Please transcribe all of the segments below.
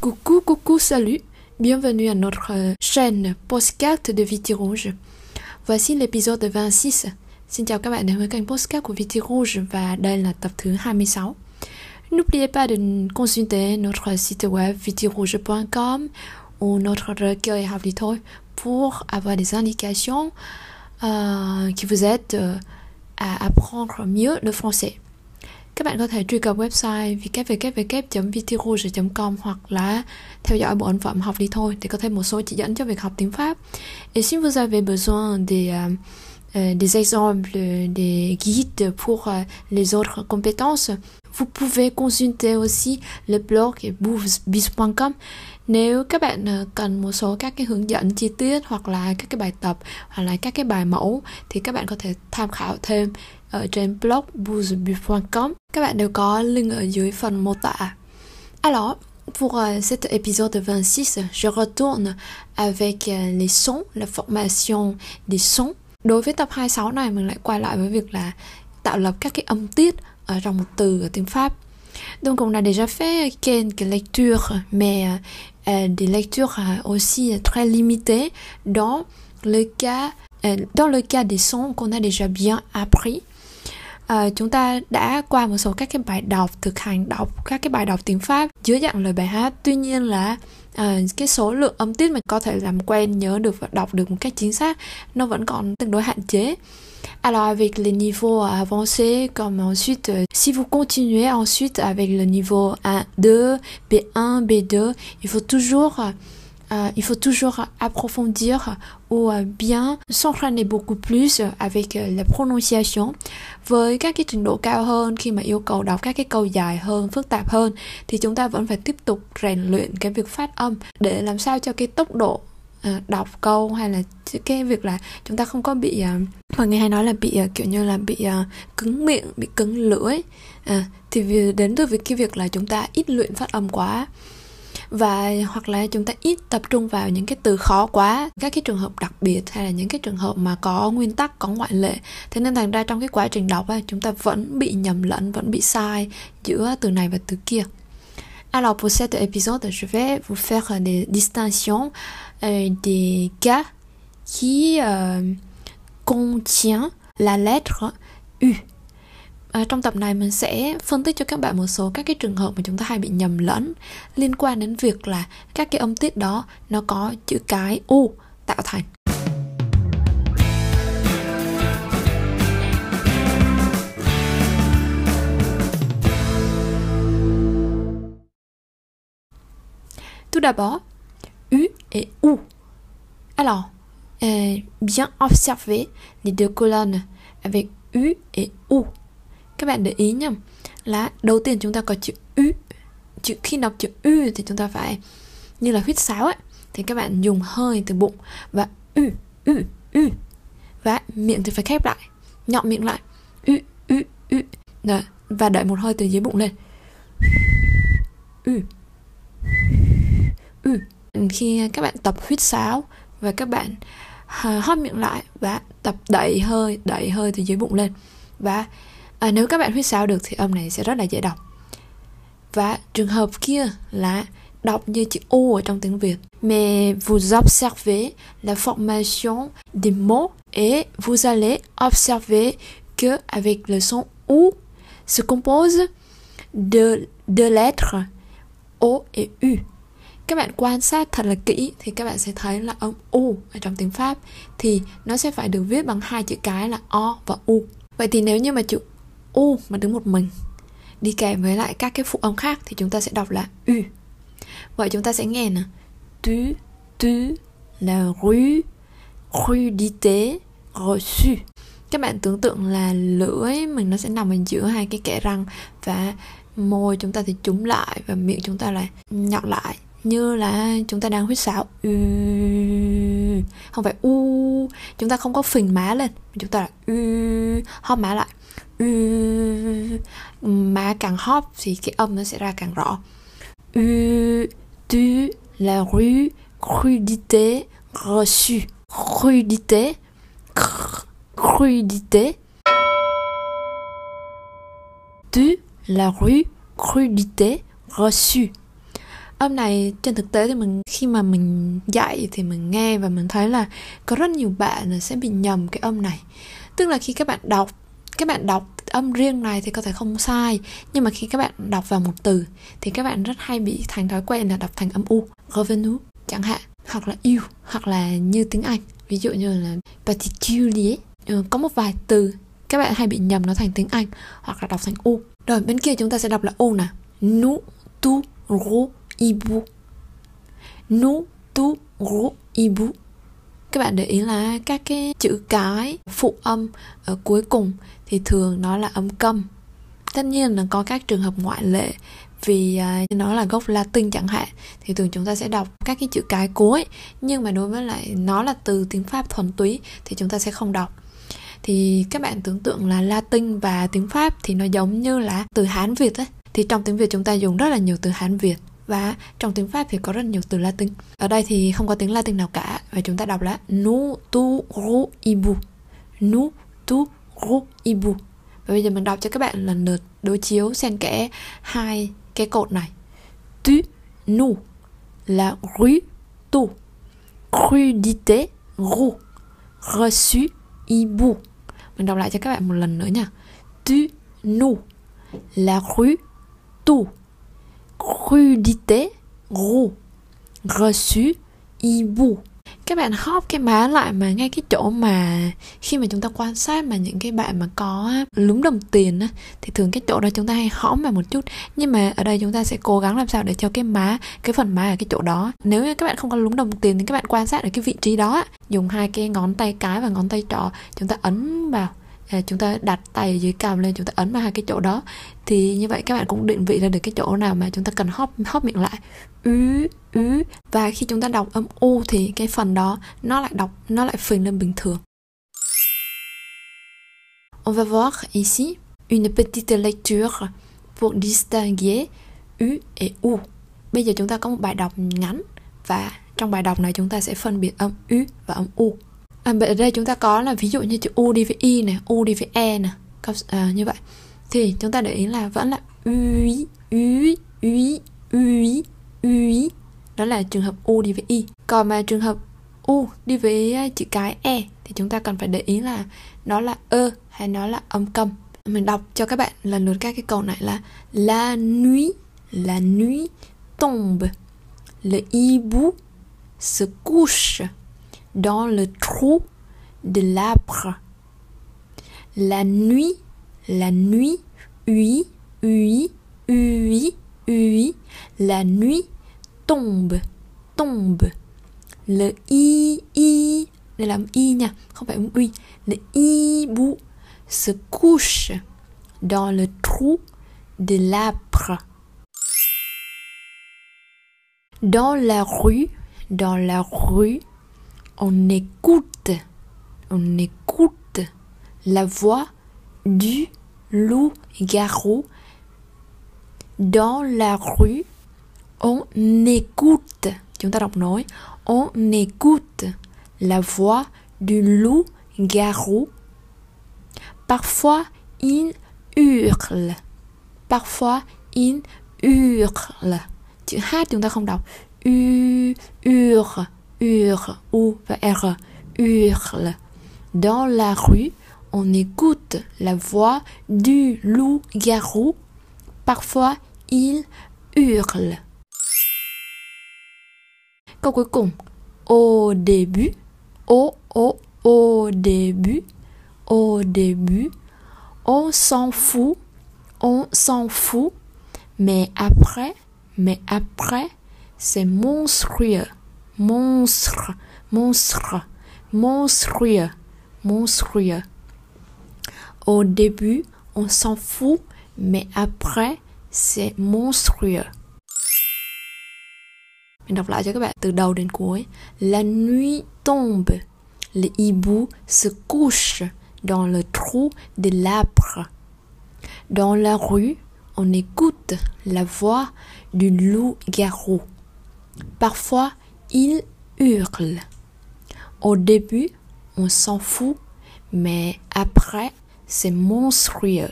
Coucou, coucou, salut. Bienvenue à notre chaîne Postcard de Viti Rouge. Voici l'épisode 26. Xin Postcard Viti Rouge và đây là tập thứ 26. N'oubliez pas de consulter notre site web vitirouge.com ou notre recueil thôi pour avoir des indications euh, qui vous aident euh, à apprendre mieux le français. Các bạn có thể truy cập website www.vtrouge.com hoặc là theo dõi bộ ấn phẩm học đi thôi để có thêm một số chỉ dẫn cho việc học tiếng Pháp. Et si vous avez besoin de euh, euh, des exemples, des guides pour euh, les autres compétences, vous pouvez consulter aussi le blog bouvsbiz.com nếu các bạn ờ, cần một số các cái hướng dẫn chi tiết hoặc là các cái bài tập hoặc là các cái bài mẫu thì các bạn có thể tham khảo thêm alors Pour euh, cet épisode 26, je retourne avec euh, les sons, la formation des sons. Đối với tập 26 này mình lại quay lại với việc là tạo lập các cái âm tiết ở trong một từ ở tiếng Pháp. Donc on a déjà fait quelques lectures, mais euh, des lectures aussi très limitées dans le cas des sons qu'on a déjà bien appris. À, chúng ta đã qua một số các cái bài đọc thực hành đọc các cái bài đọc tiếng Pháp dưới dạng lời bài hát. Tuy nhiên là à, cái số lượng âm tiết mình có thể làm quen nhớ được và đọc được một cách chính xác nó vẫn còn tương đối hạn chế. Alors avec les niveaux à avancés, comme ensuite, euh, si vous continuez ensuite avec le niveau 1, 2, B1, B2, il faut toujours euh, il faut toujours approfondir ou euh, bien s'entraîner beaucoup plus euh, avec euh, la prononciation. Với các cái trình độ cao hơn khi mà yêu cầu đọc các cái câu dài hơn, phức tạp hơn thì chúng ta vẫn phải tiếp tục rèn luyện cái việc phát âm để làm sao cho cái tốc độ uh, đọc câu hay là cái việc là chúng ta không có bị ờ, uh, mọi người hay nói là bị uh, kiểu như là bị uh, cứng miệng bị cứng lưỡi uh, thì đến từ việc cái việc là chúng ta ít luyện phát âm quá và hoặc là chúng ta ít tập trung vào những cái từ khó quá các cái trường hợp đặc biệt hay là những cái trường hợp mà có nguyên tắc có ngoại lệ thế nên thành ra trong cái quá trình đọc ấy, chúng ta vẫn bị nhầm lẫn vẫn bị sai giữa từ này và từ kia Alors pour cet épisode, je vais vous faire des distinctions euh, des cas qui euh, contient la lettre U. À, trong tập này mình sẽ phân tích cho các bạn một số các cái trường hợp mà chúng ta hay bị nhầm lẫn liên quan đến việc là các cái âm tiết đó nó có chữ cái u tạo thành. Tout d'abord, U et OU. Alors, euh, bien observer les deux colonnes avec U et OU các bạn để ý nhá, là đầu tiên chúng ta có chữ u chữ khi đọc chữ u thì chúng ta phải, như là huýt sáo ấy, thì các bạn dùng hơi từ bụng và u u u và miệng thì phải khép lại nhọn miệng lại u u u Đó. và đợi một hơi từ dưới bụng lên. U u khi các bạn tập huýt sáo và các bạn à, hóp miệng lại và tập đẩy hơi đẩy hơi từ dưới bụng lên. Và à, nếu các bạn huyết sáo được thì âm này sẽ rất là dễ đọc và trường hợp kia là đọc như chữ U ở trong tiếng Việt. Mais vous observez la formation des mots et vous allez observer que avec le son U se compose de deux lettres O et U. Các bạn quan sát thật là kỹ thì các bạn sẽ thấy là âm U ở trong tiếng Pháp thì nó sẽ phải được viết bằng hai chữ cái là O và U. Vậy thì nếu như mà chữ U mà đứng một mình đi kèm với lại các cái phụ âm khác thì chúng ta sẽ đọc là U. Vậy chúng ta sẽ nghe nè. Tu, tu, la rue, crudité, reçu. Các bạn tưởng tượng là lưỡi mình nó sẽ nằm ở giữa hai cái kẽ răng và môi chúng ta thì trúng lại và miệng chúng ta là nhọn lại như là chúng ta đang huýt sáo u không phải u chúng ta không có phình má lên chúng ta là ừ. ho má lại mà càng hóp thì cái âm nó sẽ ra càng rõ. U tu, la rue, crudité, reçu. Crudité crudité. Tu, la rue, crudité, reçu. Âm này trên thực tế thì mình, khi mà mình dạy thì mình nghe và mình thấy là có rất nhiều bạn sẽ bị nhầm cái âm này. Tức là khi các bạn đọc các bạn đọc âm riêng này thì có thể không sai nhưng mà khi các bạn đọc vào một từ thì các bạn rất hay bị thành thói quen là đọc thành âm u revenue chẳng hạn hoặc là yêu hoặc là như tiếng Anh ví dụ như là particulier. Ừ, có một vài từ các bạn hay bị nhầm nó thành tiếng Anh hoặc là đọc thành u. Rồi bên kia chúng ta sẽ đọc là u nè. Nu tu ru ibu. Nu tu ru ibu. Các bạn để ý là các cái chữ cái phụ âm ở cuối cùng thì thường nó là âm câm tất nhiên là có các trường hợp ngoại lệ vì uh, nó là gốc Latin chẳng hạn thì thường chúng ta sẽ đọc các cái chữ cái cuối nhưng mà đối với lại nó là từ tiếng Pháp thuần túy thì chúng ta sẽ không đọc thì các bạn tưởng tượng là Latin và tiếng Pháp thì nó giống như là từ Hán Việt ấy thì trong tiếng Việt chúng ta dùng rất là nhiều từ Hán Việt và trong tiếng Pháp thì có rất nhiều từ Latin. Ở đây thì không có tiếng Latin nào cả và chúng ta đọc là nu tu ru ibu. Nu tu gros ibu. Và bây giờ mình đọc cho các bạn lần lượt đối chiếu xen kẽ hai cái cột này. Tu, nu, la rue, tu, crudité, ru, reçu, ibu. Mình đọc lại cho các bạn một lần nữa nha. Tu, nu, la rue, tu, crudité, ru, reçu, ibu các bạn hóp cái má lại mà ngay cái chỗ mà khi mà chúng ta quan sát mà những cái bạn mà có lúng đồng tiền á, thì thường cái chỗ đó chúng ta hay hõm vào một chút. Nhưng mà ở đây chúng ta sẽ cố gắng làm sao để cho cái má, cái phần má ở cái chỗ đó, nếu như các bạn không có lúng đồng tiền thì các bạn quan sát ở cái vị trí đó dùng hai cái ngón tay cái và ngón tay trỏ, chúng ta ấn vào chúng ta đặt tay ở dưới cằm lên, chúng ta ấn vào hai cái chỗ đó, thì như vậy các bạn cũng định vị ra được cái chỗ nào mà chúng ta cần hóp hóp miệng lại ứ ứ và khi chúng ta đọc âm u thì cái phần đó nó lại đọc, nó lại phình lên bình thường On va voir ici une petite lecture pour distinguer U et U. Bây giờ chúng ta có một bài đọc ngắn và trong bài đọc này chúng ta sẽ phân biệt âm U và âm U. À, ở đây chúng ta có là ví dụ như chữ U đi với I này, U đi với E này, à, như vậy. Thì chúng ta để ý là vẫn là UI, UI, UI, UI, UI. Đó là trường hợp U đi với I. Còn mà trường hợp U đi với à, chữ cái E thì chúng ta cần phải để ý là nó là ơ hay nó là âm câm. Mình đọc cho các bạn lần lượt các cái câu này là La nuit, la nuit tombe, le hibou se couche dans le trou de l'arbre. La nuit, la nuit, oui, oui, oui, oui, la nuit tombe, tombe. Le i, i, để làm i. Le hibou se couche dans le trou de l'arbre. Dans la rue, dans la rue, on écoute, on écoute la voix du loup-garou. Dans la rue, on écoute, on écoute la voix du loup-garou. Parfois, il hurle. Parfois, il hurle. Chữ H chúng ta không đọc. U, hurle hurle, hurle. Dans la rue, on écoute la voix du loup-garou. Parfois, il hurle. Au début, au, au, au début, au début, on s'en fout, on s'en fout, mais après, mais après, c'est monstrueux monstre, monstre, monstrueux, monstrueux. Au début, on s'en fout, mais après, c'est monstrueux. La nuit tombe, le hibou se couche dans le trou de l'arbre. Dans la rue, on écoute la voix du loup-garou. Parfois, il hurle. Au début, on s'en fout, mais après, c'est monstrueux.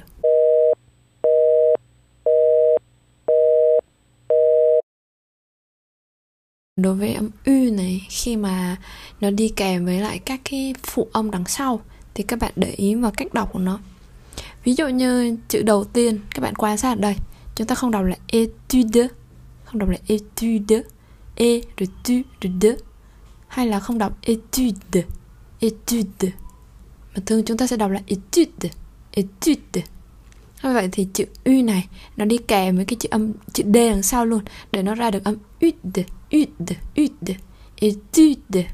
đối với âm ư này khi mà nó đi kèm với lại các cái phụ âm đằng sau thì các bạn để ý vào cách đọc của nó ví dụ như chữ đầu tiên các bạn quan sát ở đây chúng ta không đọc là étude, không đọc là étude e rồi tu rồi de. Hay là không đọc étude, étude, mà thường chúng ta sẽ đọc là étude, étude. như vậy thì chữ u này nó đi kèm với cái chữ âm chữ d đằng sau luôn để nó ra được âm ud, ud, ud, étude,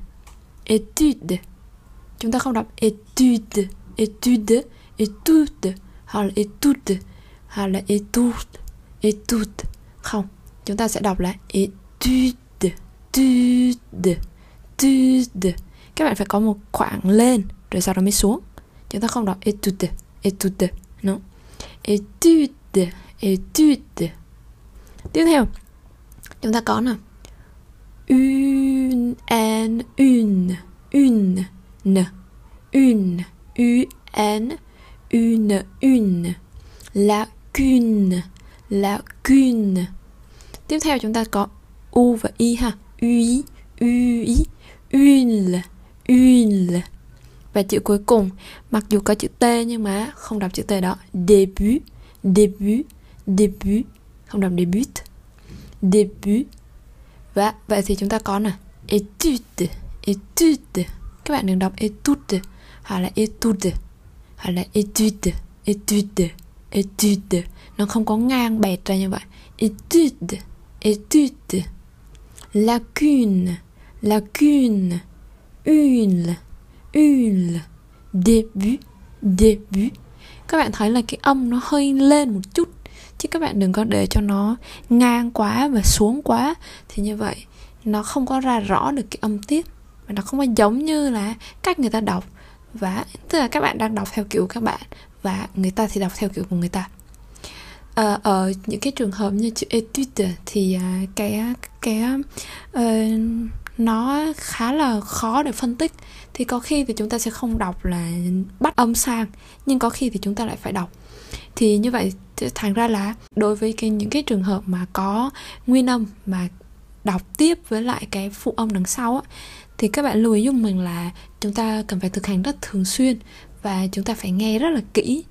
étude. chúng ta không đọc étude, étude, étude, hoặc là étude hoặc là étude, étude, không chúng ta sẽ đọc là étude tud tud các bạn phải có một khoảng lên, rồi sau đó mới xuống. Chúng ta không đọc etude etude no. Étude étude tiếp theo, chúng ta có nào? Une n une une n. Une u n une une lacune lacune tiếp theo chúng ta có u và i ha ui ui une une và chữ cuối cùng, mặc dù có chữ T nhưng mà không đọc chữ T đó. Début début début không đọc début début và vậy thì chúng ta có nè. Étude étude. Các bạn đừng đọc étude, hoặc là étude, hoặc là étude étude étude. Nó không có ngang bẹt ra như vậy. Étude étude lacune lacune une une début début. Các bạn thấy là cái âm nó hơi lên một chút chứ các bạn đừng có để cho nó ngang quá và xuống quá. Thì như vậy nó không có ra rõ được cái âm tiết và nó không có giống như là cách người ta đọc. Và tức là các bạn đang đọc theo kiểu các bạn và người ta thì đọc theo kiểu của người ta. À, ở những cái trường hợp như chữ etude thì à, cái cái uh, nó khá là khó để phân tích. Thì có khi thì chúng ta sẽ không đọc là bắt âm sang nhưng có khi thì chúng ta lại phải đọc. Thì như vậy thành ra là đối với cái những cái trường hợp mà có nguyên âm mà đọc tiếp với lại cái phụ âm đằng sau á thì các bạn lưu ý giúp mình là chúng ta cần phải thực hành rất thường xuyên và chúng ta phải nghe rất là kỹ.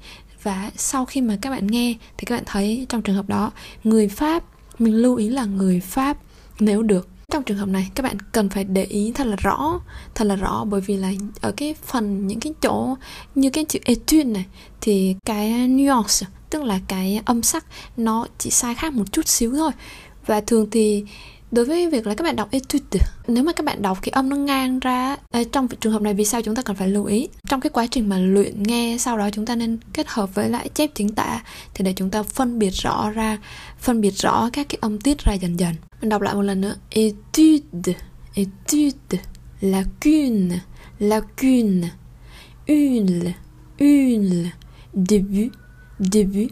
Và sau khi mà các bạn nghe thì các bạn thấy trong trường hợp đó người pháp mình lưu ý là người pháp nếu được. Trong trường hợp này, các bạn cần phải để ý thật là rõ, thật là rõ, bởi vì là ở cái phần những cái chỗ như cái chữ etude này, thì cái nuance, tức là cái âm sắc, nó chỉ sai khác một chút xíu thôi. Và thường thì đối với việc là các bạn đọc etude, nếu mà các bạn đọc cái âm nó ngang ra trong trường hợp này vì sao chúng ta cần phải lưu ý? Trong cái quá trình mà luyện nghe sau đó chúng ta nên kết hợp với lại chép chính tả thì để chúng ta phân biệt rõ ra, phân biệt rõ các cái âm tiết ra dần dần. Mình đọc lại một lần nữa. Étude étude lacune lacune, une une, début début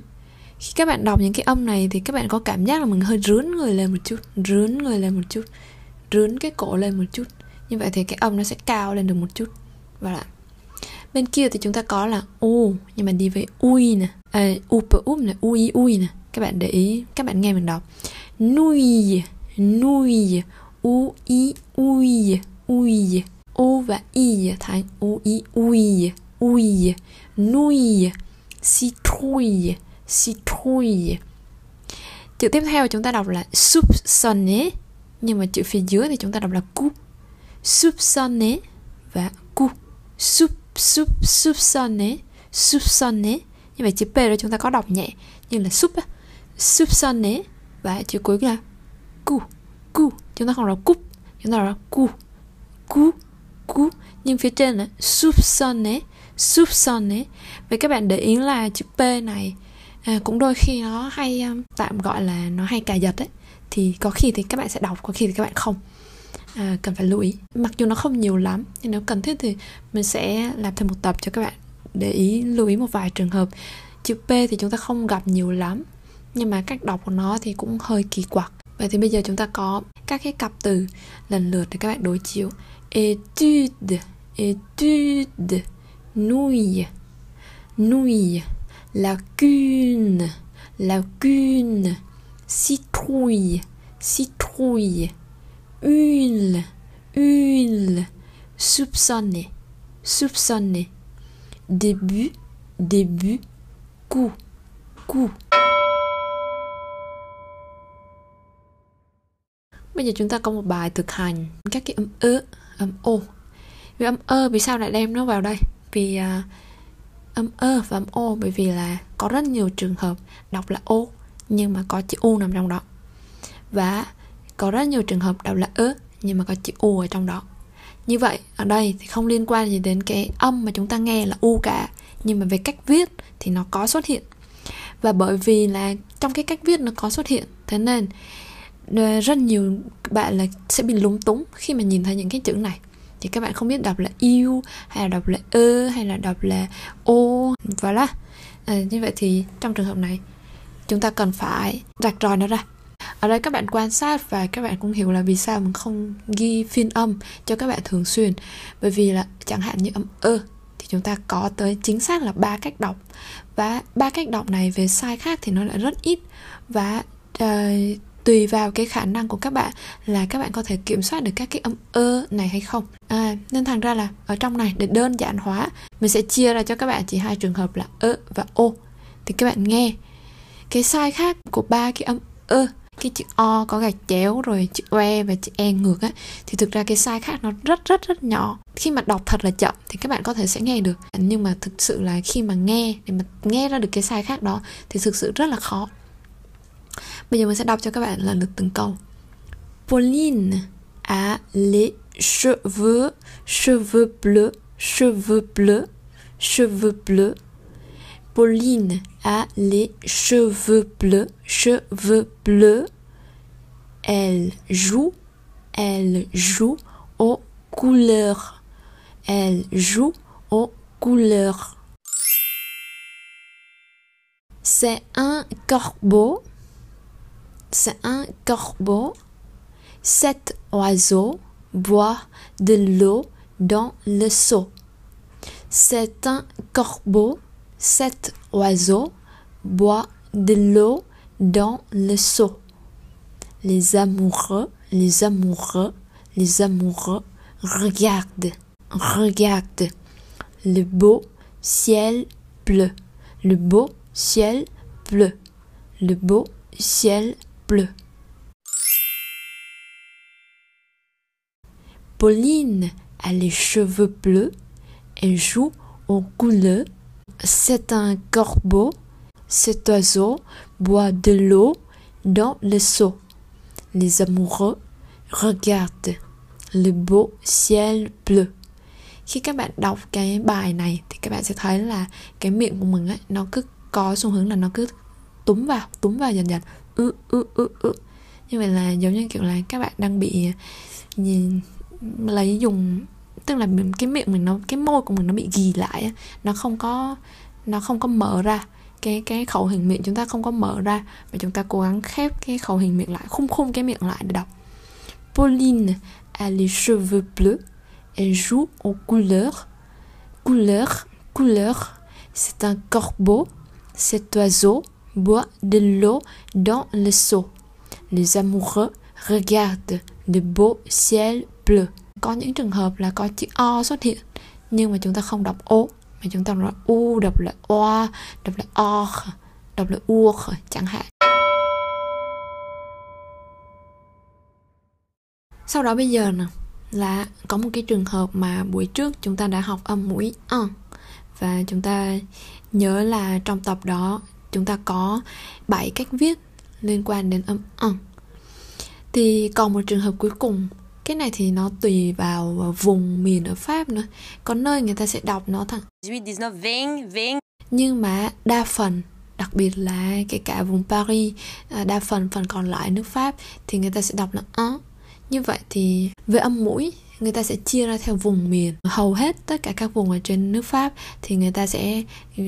khi các bạn đọc những cái âm này thì các bạn có cảm giác là mình hơi rướn người lên một chút rướn người lên một chút rướn cái cổ lên một chút. Như vậy thì cái âm nó sẽ cao lên được một chút. Và lại bên kia thì chúng ta có là u nhưng mà đi với ui nè. À, up up nè ui ui nè. Các bạn để ý các bạn nghe mình đọc. Nui nui u i ui ui o và i thành u i ui ui nui citrouille citrouille chữ tiếp theo chúng ta đọc là soupçonné, nhưng mà chữ phía dưới thì chúng ta đọc là cu soupçonné và cu soup soup, soupçonné soupçonné. Như vậy chữ p đó chúng ta có đọc nhẹ như là soup soupçonné và chữ cuối là cu cu chúng ta không đọc cúp, chúng ta đọc cu cu cu nhưng phía trên là soupçonné soupçonné. Vậy các bạn để ý là chữ p này à, cũng đôi khi nó hay um, tạm gọi là nó hay cài giật ấy. Thì có khi thì các bạn sẽ đọc có khi thì các bạn không. À, cần phải lưu ý. Mặc dù nó không nhiều lắm nhưng nếu cần thiết thì mình sẽ làm thêm một tập cho các bạn để ý lưu ý một vài trường hợp. Chữ p thì chúng ta không gặp nhiều lắm nhưng mà cách đọc của nó thì cũng hơi kỳ quặc. Vậy thì bây giờ chúng ta có các cái cặp từ lần lượt để các bạn đối chiếu. Étude étude nouille nouille lacune lacune citrouille citrouille huile, huile, soupçonner, soupçonner, début, début, coup, coup. Bây giờ chúng ta có một bài thực hành các cái âm ơ, âm ô. Vì âm ơ vì sao lại đem nó vào đây? Vì uh, âm ơ và âm ô bởi vì là có rất nhiều trường hợp đọc là ô, nhưng mà có chữ u nằm trong đó. Và có rất nhiều trường hợp đọc là ơ nhưng mà có chữ u ở trong đó. Như vậy, ở đây thì không liên quan gì đến cái âm mà chúng ta nghe là u cả, nhưng mà về cách viết thì nó có xuất hiện và bởi vì là trong cái cách viết nó có xuất hiện, thế nên ờ, rất nhiều bạn là sẽ bị lúng túng khi mà nhìn thấy những cái chữ này thì các bạn không biết đọc là yêu hay là đọc là ơ hay là đọc là ô và là à, như vậy thì trong trường hợp này chúng ta cần phải rạch ròi nó ra. Ở đây các bạn quan sát và các bạn cũng hiểu là vì sao mình không ghi phiên âm cho các bạn thường xuyên. Bởi vì là chẳng hạn như âm ơ thì chúng ta có tới chính xác là ba cách đọc. Và ba cách đọc này về sai khác thì nó lại rất ít. Và uh, tùy vào cái khả năng của các bạn là các bạn có thể kiểm soát được các cái âm ơ này hay không. À, nên thành ra là ở trong này để đơn giản hóa mình sẽ chia ra cho các bạn chỉ hai trường hợp là ơ và ô. Thì các bạn nghe cái sai khác của ba cái âm ơ cái chữ o có gạch chéo rồi chữ e và chữ e ngược á thì thực ra cái sai khác nó rất rất rất nhỏ. Khi mà đọc thật là chậm thì các bạn có thể sẽ nghe được. Nhưng mà thực sự là khi mà nghe để mà nghe ra được cái sai khác đó thì thực sự rất là khó. Pauline a les cheveux, cheveux bleus, cheveux bleus, cheveux bleus. Pauline a les cheveux bleus, cheveux bleus. Elle joue, elle joue aux couleurs. Elle joue aux couleurs. C'est un corbeau c'est un corbeau. Cet oiseau boit de l'eau dans le seau. C'est un corbeau. Cet oiseau boit de l'eau dans le seau. Les amoureux, les amoureux, les amoureux regardent, regardent le beau ciel bleu, le beau ciel bleu, le beau ciel bleu. Pauline a les cheveux bleus, elle joue au couleur. C'est un corbeau, cet oiseau boit de l'eau dans le seau. Les amoureux regardent le beau ciel bleu. Khi các bạn đọc cái bài này thì các bạn sẽ thấy là cái miệng của mình ấy, nó cứ có xu hướng là nó cứ túm vào, túm vào dần dần ư ư ư ư. Như vậy là giống như kiểu là các bạn đang bị, nhìn, lấy dùng, tức là cái miệng mình nó, cái môi của mình nó bị ghi lại nó không có, nó không có mở ra. Cái cái khẩu hình miệng chúng ta không có mở ra và chúng ta cố gắng khép cái khẩu hình miệng lại khung khung cái miệng lại để đọc. Pauline a les cheveux bleus elle joue aux couleurs. Couleurs couleurs c'est un corbeau cet oiseau boit de l'eau dans le seau. Les amoureux regardent le beau ciel bleu. Có những trường hợp là có chữ O xuất hiện nhưng mà chúng ta không đọc O mà chúng ta đọc U, đọc là O, đọc là O, đọc là U chẳng hạn. Sau đó bây giờ nè là có một cái trường hợp mà buổi trước chúng ta đã học âm mũi ơ và chúng ta nhớ là trong tập đó chúng ta có 7 cách viết liên quan đến âm ẩn. Thì còn một trường hợp cuối cùng cái này thì nó tùy vào vùng miền ở Pháp nữa. Có nơi người ta sẽ đọc nó thẳng. 18, 19, 20, 20 nhưng mà đa phần đặc biệt là kể cả vùng Paris à, đa phần phần còn lại nước Pháp thì người ta sẽ đọc là ớ như vậy thì về âm mũi, người ta sẽ chia ra theo vùng miền. Hầu hết tất cả các vùng ở trên nước pháp thì người ta sẽ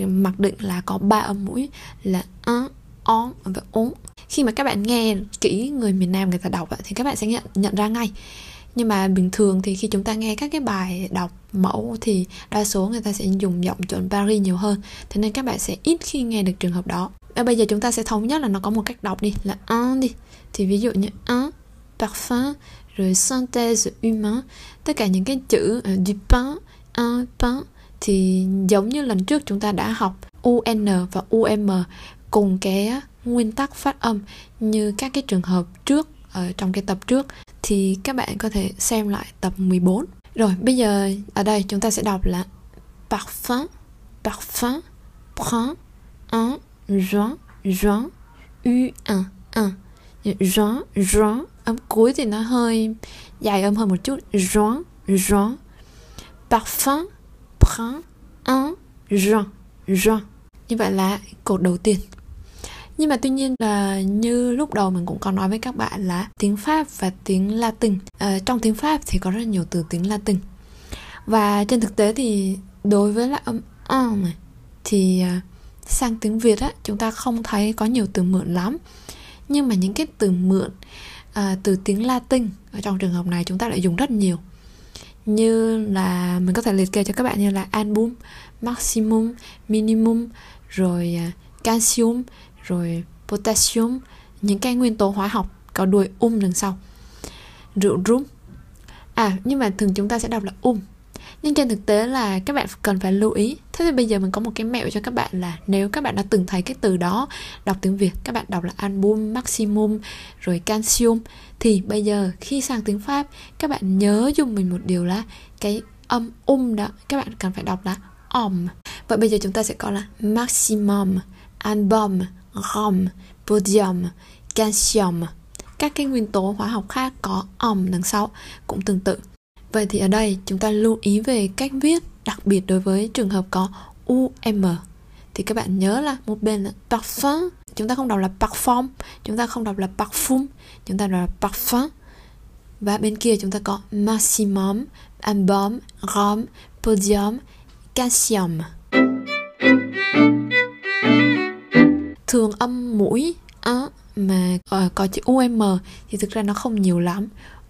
mặc định là có ba âm mũi là un ó và ốm khi mà các bạn nghe kỹ người miền nam người ta đọc thì các bạn sẽ nhận nhận ra ngay. Nhưng mà bình thường thì khi chúng ta nghe các cái bài đọc mẫu thì đa số người ta sẽ dùng giọng chuẩn Paris nhiều hơn. Thế nên các bạn sẽ ít khi nghe được trường hợp đó. Và bây giờ chúng ta sẽ thống nhất là nó có một cách đọc đi, là un đi. Thì ví dụ như un parfum rồi synthèse humain tất cả những cái chữ uh, du pain un pain thì giống như lần trước chúng ta đã học UN và UM cùng cái nguyên tắc phát âm như các cái trường hợp trước ở trong cái tập trước thì các bạn có thể xem lại tập 14. Rồi, bây giờ ở đây chúng ta sẽ đọc là parfum, parfum, prend, un, juin, juin, u, un, un. Juin, juin, âm cuối thì nó hơi dài âm hơn một chút. Juin, juin. Parfum, prend, un, juin, juin. Như vậy là cột đầu tiên nhưng mà tuy nhiên là như lúc đầu mình cũng có nói với các bạn là tiếng pháp và tiếng latin à, trong tiếng pháp thì có rất nhiều từ tiếng latin và trên thực tế thì đối với lại âm um này thì ờ, sang tiếng việt á chúng ta không thấy có nhiều từ mượn lắm nhưng mà những cái từ mượn à, từ tiếng latin ở trong trường hợp này chúng ta lại dùng rất nhiều. Như là mình có thể liệt kê cho các bạn như là album maximum minimum rồi ờ, calcium rồi potassium những cái nguyên tố hóa học có đuôi um đằng sau. Rượu rum. À nhưng mà thường chúng ta sẽ đọc là um nhưng trên thực tế là các bạn cần phải lưu ý thế thì bây giờ mình có một cái mẹo cho các bạn là nếu các bạn đã từng thấy cái từ đó đọc tiếng việt các bạn đọc là album maximum rồi calcium thì bây giờ khi sang tiếng pháp các bạn nhớ dùng mình một điều là cái âm um đó các bạn cần phải đọc là om vậy bây giờ chúng ta sẽ có là maximum album rom, podium, calcium. Các cái nguyên tố hóa học khác có om đằng sau cũng tương tự. Vậy thì ở đây chúng ta lưu ý về cách viết, đặc biệt đối với trường hợp có UM. Thì các bạn nhớ là một bên là parfum, chúng ta không đọc là parfum, chúng ta không đọc là parfum, chúng ta đọc là parfum. Và bên kia chúng ta có maximum, album, rom, podium, calcium. thường âm mũi á mà ờ, có chữ UM thì thực ra nó không nhiều lắm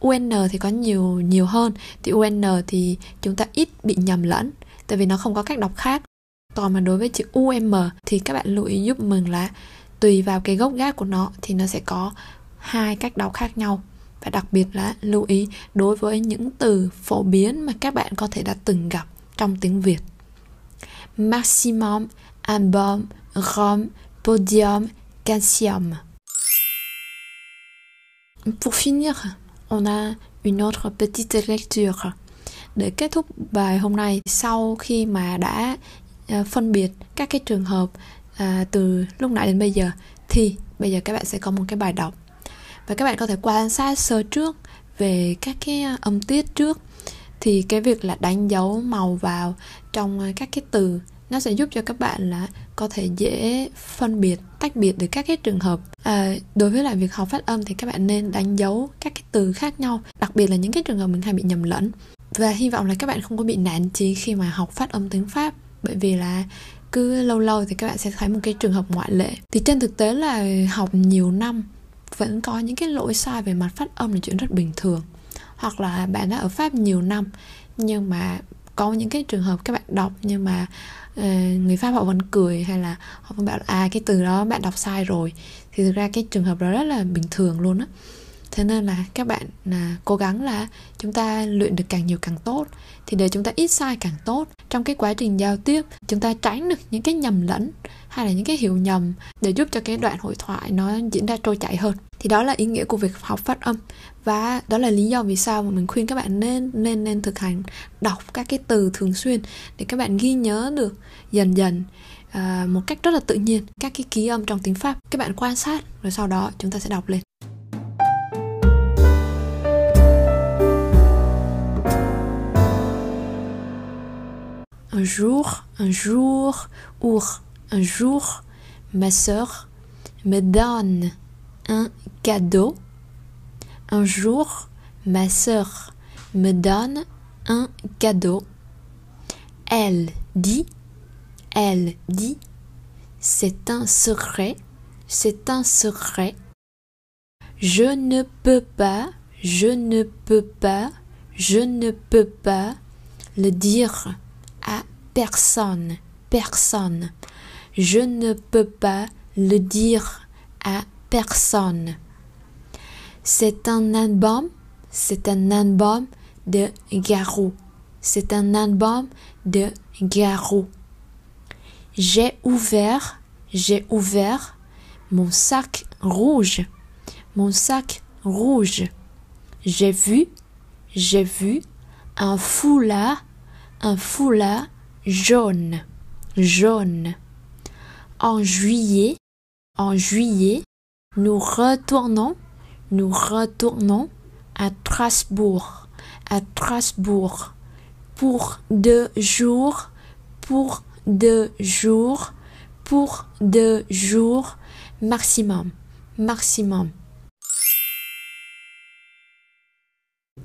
UN thì có nhiều nhiều hơn. Thì UN thì chúng ta ít bị nhầm lẫn tại vì nó không có cách đọc khác. Còn mà đối với chữ UM thì các bạn lưu ý giúp mình là tùy vào cái gốc gác của nó thì nó sẽ có hai cách đọc khác nhau. Và đặc biệt là lưu ý đối với những từ phổ biến mà các bạn có thể đã từng gặp trong tiếng Việt. Maximum album rom podium, calcium. Pour finir, on a une autre petite lecture. Để kết thúc bài hôm nay, sau khi mà đã ờ, phân biệt các cái trường hợp ờ, từ lúc nãy đến bây giờ, thì bây giờ các bạn sẽ có một cái bài đọc và các bạn có thể quan sát sơ trước về các cái ờ, âm tiết trước thì cái việc là đánh dấu màu vào trong các cái từ nó sẽ giúp cho các bạn là có thể dễ phân biệt tách biệt được các cái trường hợp. À, đối với lại việc học phát âm thì các bạn nên đánh dấu các cái từ khác nhau đặc biệt là những cái trường hợp mình hay bị nhầm lẫn. Và hy vọng là các bạn không có bị nản chí khi mà học phát âm tiếng pháp bởi vì là cứ lâu lâu thì các bạn sẽ thấy một cái trường hợp ngoại lệ. Thì trên thực tế là học nhiều năm vẫn có những cái lỗi sai về mặt phát âm là chuyện rất bình thường. Hoặc là bạn đã ở pháp nhiều năm nhưng mà có những cái trường hợp các bạn đọc nhưng mà uh, người pháp họ vẫn cười hay là họ vẫn bảo là à cái từ đó bạn đọc sai rồi. Thì thực ra cái trường hợp đó rất là bình thường luôn á. Thế nên là các bạn là cố gắng là chúng ta luyện được càng nhiều càng tốt thì để chúng ta ít sai càng tốt. Trong cái quá trình giao tiếp chúng ta tránh được những cái nhầm lẫn hay là những cái hiểu nhầm để giúp cho cái đoạn hội thoại nó diễn ra trôi chảy hơn. Thì đó là ý nghĩa của việc học phát âm. Và đó là lý do vì sao mà mình khuyên các bạn nên nên nên thực hành đọc các cái từ thường xuyên để các bạn ghi nhớ được dần dần à, một cách rất là tự nhiên các cái ký âm trong tiếng pháp. Các bạn quan sát rồi sau đó chúng ta sẽ đọc lên. Un jour, un jour, our, un jour, ma sœur me donne un cadeau. Un jour, ma sœur me donne un cadeau. Elle dit, elle dit, c'est un secret, c'est un secret. Je ne peux pas, je ne peux pas, je ne peux pas le dire à personne, personne. Je ne peux pas le dire à personne. C'est un album, c'est un album de Garou. C'est un album de Garou. J'ai ouvert, j'ai ouvert mon sac rouge. Mon sac rouge. J'ai vu, j'ai vu un foulard, un foulard jaune, jaune. En juillet, en juillet, nous retournons, nous retournons à Strasbourg, à Strasbourg, pour deux jours, pour deux jours, pour deux jours maximum, maximum.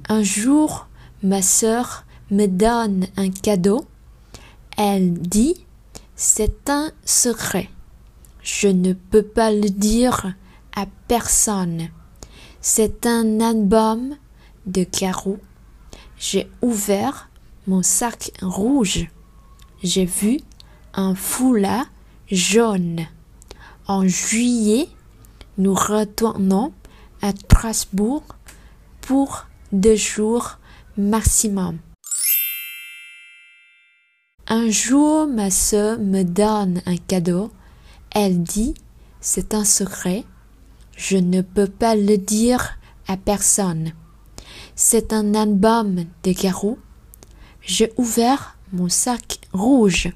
Un jour, ma sœur me donne un cadeau. Elle dit, c'est un secret. Je ne peux pas le dire à personne. C'est un album de carreaux. J'ai ouvert mon sac rouge. J'ai vu un foulard jaune. En juillet, nous retournons à Strasbourg pour deux jours maximum. Un jour, ma sœur me donne un cadeau. Elle dit, c'est un secret. Je ne peux pas le dire à personne. C'est un album de carreaux. J'ai ouvert mon sac rouge.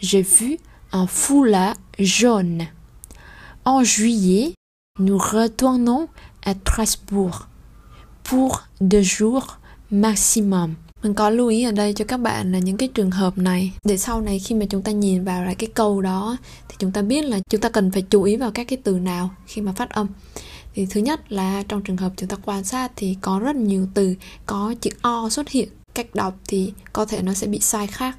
J'ai vu un foulard jaune. En juillet, nous retournons à Strasbourg pour deux jours maximum. Mình có lưu ý ở đây cho các bạn là những cái trường hợp này để sau này khi mà chúng ta nhìn vào lại cái câu đó thì chúng ta biết là chúng ta cần phải chú ý vào các cái từ nào khi mà phát âm. Thì thứ nhất là trong trường hợp chúng ta quan sát thì có rất nhiều từ có chữ o xuất hiện. Cách đọc thì có thể nó sẽ bị sai khác.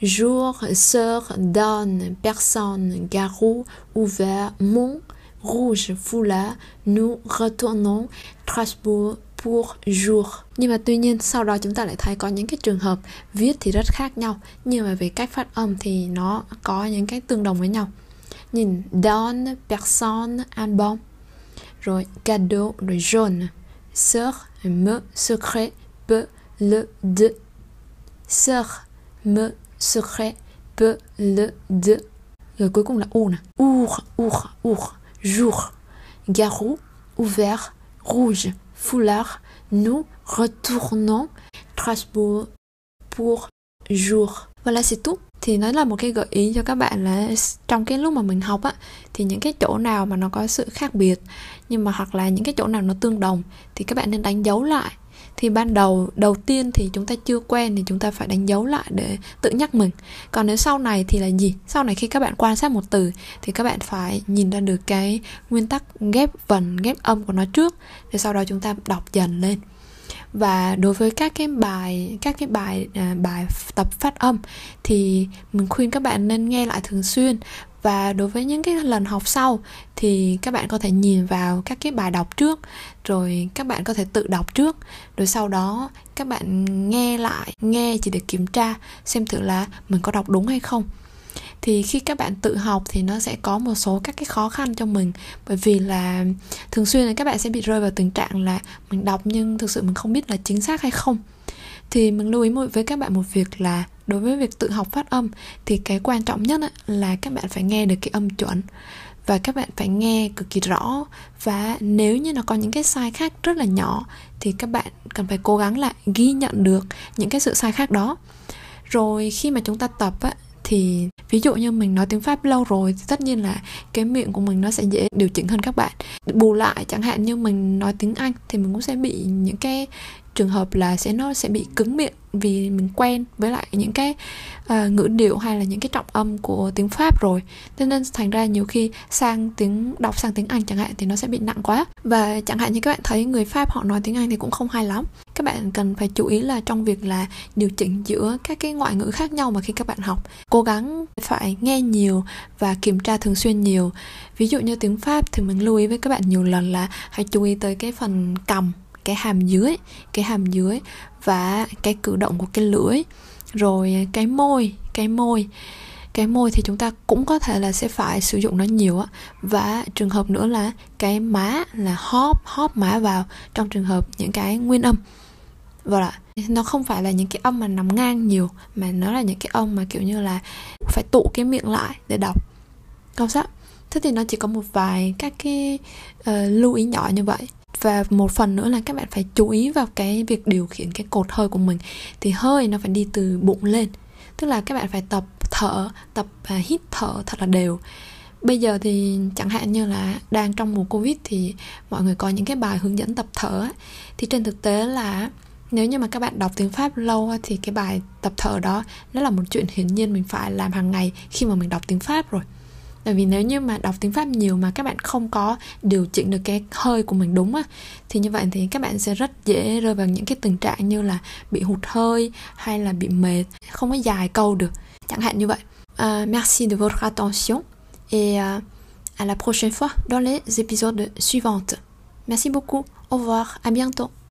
Jour, sœur, donne, personne, garou, ouvert, mon, rouge, foulard, nous retournons, Strasbourg, pour jour. Nhưng mà tuy nhiên sau đó chúng ta lại thấy có những cái trường hợp viết thì rất khác nhau nhưng mà về cách phát âm thì nó có những cái tương đồng với nhau. Nhìn don personne, album, rồi cadeau, rồi jaune, sœur, me, secret, peu, le, de, sœur, me, secret, peu, le, de. Rồi cuối cùng là u nè. Our, our, our, jour, garou, ouvert, rouge, foulard, nous retournons Strasbourg pour jour. Voilà c'est tout. Thì nó là một cái gợi ý cho các bạn là trong cái lúc mà mình học á thì những cái chỗ nào mà nó có sự khác biệt nhưng mà hoặc là những cái chỗ nào nó tương đồng thì các bạn nên đánh dấu lại thì ban đầu đầu tiên thì chúng ta chưa quen thì chúng ta phải đánh dấu lại để tự nhắc mình. Còn nếu sau này thì là gì? Sau này khi các bạn quan sát một từ thì các bạn phải nhìn ra được cái nguyên tắc ghép vần ghép âm của nó trước để sau đó chúng ta đọc dần lên. Và đối với các cái bài các cái bài à, bài tập phát âm thì mình khuyên các bạn nên nghe lại thường xuyên và đối với những cái lần học sau, thì các bạn có thể nhìn vào các cái bài đọc trước, rồi các bạn có thể tự đọc trước. Rồi sau đó, các bạn nghe lại, nghe chỉ để kiểm tra xem thử là mình có đọc đúng hay không. Thì khi các bạn tự học thì nó sẽ có một số các cái khó khăn cho mình, bởi vì là thường xuyên là các bạn sẽ bị rơi vào tình trạng là mình đọc nhưng thực sự mình không biết là chính xác hay không. Thì mình lưu ý với các bạn một việc là đối với việc tự học phát âm thì cái quan trọng nhất là các bạn phải nghe được cái âm chuẩn. Và các bạn phải nghe cực kỳ rõ. Và nếu như nó có những cái sai khác rất là nhỏ thì các bạn cần phải cố gắng lại ghi nhận được những cái sự sai khác đó. Rồi khi mà chúng ta tập á, thì ví dụ như mình nói tiếng pháp lâu rồi thì tất nhiên là cái miệng của mình nó sẽ dễ điều chỉnh hơn các bạn. Bù lại chẳng hạn như mình nói tiếng anh thì mình cũng sẽ bị những cái trường hợp là sẽ nó sẽ bị cứng miệng vì mình quen với lại những cái uh, ngữ điệu hay là những cái trọng âm của tiếng pháp rồi. Thế nên thành ra nhiều khi sang tiếng đọc sang tiếng anh chẳng hạn thì nó sẽ bị nặng quá. Và chẳng hạn như các bạn thấy người pháp họ nói tiếng anh thì cũng không hay lắm. Các bạn cần phải chú ý là trong việc là điều chỉnh giữa các cái ngoại ngữ khác nhau mà khi các bạn học. Cố gắng phải nghe nhiều và kiểm tra thường xuyên nhiều. Ví dụ như tiếng pháp thì mình lưu ý với các bạn nhiều lần là hãy chú ý tới cái phần cầm cái hàm dưới cái hàm dưới và cái cử động của cái lưỡi. Rồi cái môi cái môi. Cái môi thì chúng ta cũng có thể là sẽ phải sử dụng nó nhiều á. Và trường hợp nữa là cái má là hóp hóp má vào trong trường hợp những cái nguyên âm. Vâng voilà nó không phải là những cái âm mà nằm ngang nhiều mà nó là những cái âm mà kiểu như là phải tụ cái miệng lại để đọc. Không sao. Thế thì nó chỉ có một vài các cái uh, lưu ý nhỏ như vậy và một phần nữa là các bạn phải chú ý vào cái việc điều khiển cái cột hơi của mình. Thì hơi nó phải đi từ bụng lên. Tức là các bạn phải tập thở, tập và hít thở thật là đều. Bây giờ thì chẳng hạn như là đang trong mùa covid thì mọi người có những cái bài hướng dẫn tập thở thì trên thực tế là nếu như mà các bạn đọc tiếng pháp lâu thì cái bài tập thở đó nó là một chuyện hiển nhiên mình phải làm hàng ngày khi mà mình đọc tiếng pháp rồi bởi vì nếu như mà đọc tiếng pháp nhiều mà các bạn không có điều chỉnh được cái hơi của mình đúng á thì như vậy thì các bạn sẽ rất dễ rơi vào những cái tình trạng như là bị hụt hơi hay là bị mệt không có dài câu được. Chẳng hạn như vậy. Uh, merci de votre attention et uh, à la prochaine fois dans les épisodes suivantes. Merci beaucoup. Au revoir. À bientôt.